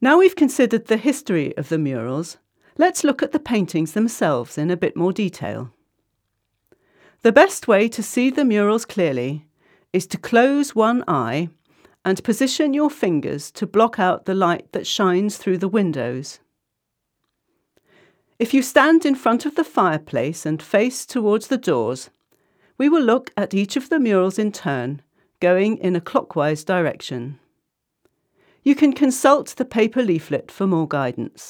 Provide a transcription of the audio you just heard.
Now we've considered the history of the murals, let's look at the paintings themselves in a bit more detail. The best way to see the murals clearly is to close one eye and position your fingers to block out the light that shines through the windows. If you stand in front of the fireplace and face towards the doors, we will look at each of the murals in turn, going in a clockwise direction. You can consult the paper leaflet for more guidance.